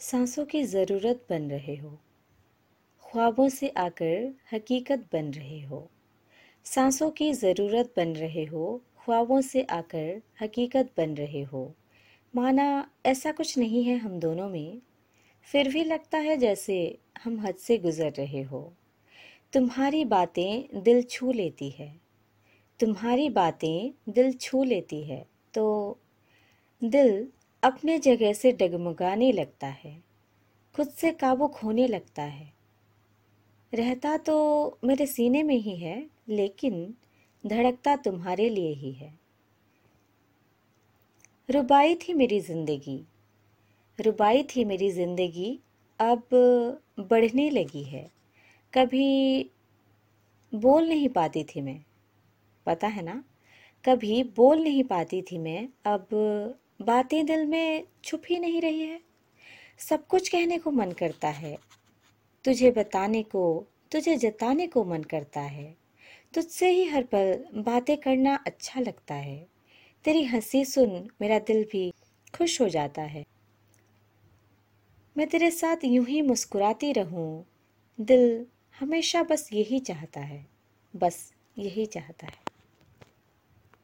सांसों की ज़रूरत बन रहे हो। ख्वाबों से आकर हकीकत बन रहे हो। सांसों की ज़रूरत बन रहे हो, ख्वाबों से आकर हकीकत बन रहे हो। माना ऐसा कुछ नहीं है हम दोनों में। फिर भी लगता है जैसे हम हद से गुज़र रहे हो। तुम्हारी बातें दिल छू लेती है। तुम्हारी बातें दिल छू लेती है। तो दिल अपने जगह से डगमगाने लगता है, खुद से काबू खोने लगता है। रहता तो मेरे सीने में ही है, लेकिन धड़कता तुम्हारे लिए ही है। रुबाई थी मेरी ज़िंदगी, रुबाई थी मेरी ज़िंदगी, अब बढ़ने लगी है। कभी बोल नहीं पाती थी मैं, पता है ना? कभी बोल नहीं पाती थी मैं, अब बातें दिल में छुप ही नहीं रही है। सब कुछ कहने को मन करता है। तुझे बताने को, तुझे जताने को मन करता है। तुझसे ही हर पल बातें करना अच्छा लगता है। तेरी हँसी सुन मेरा दिल भी खुश हो जाता है। मैं तेरे साथ यूँ ही मुस्कुराती रहूँ। दिल हमेशा बस यही चाहता है। बस यही चाहता है।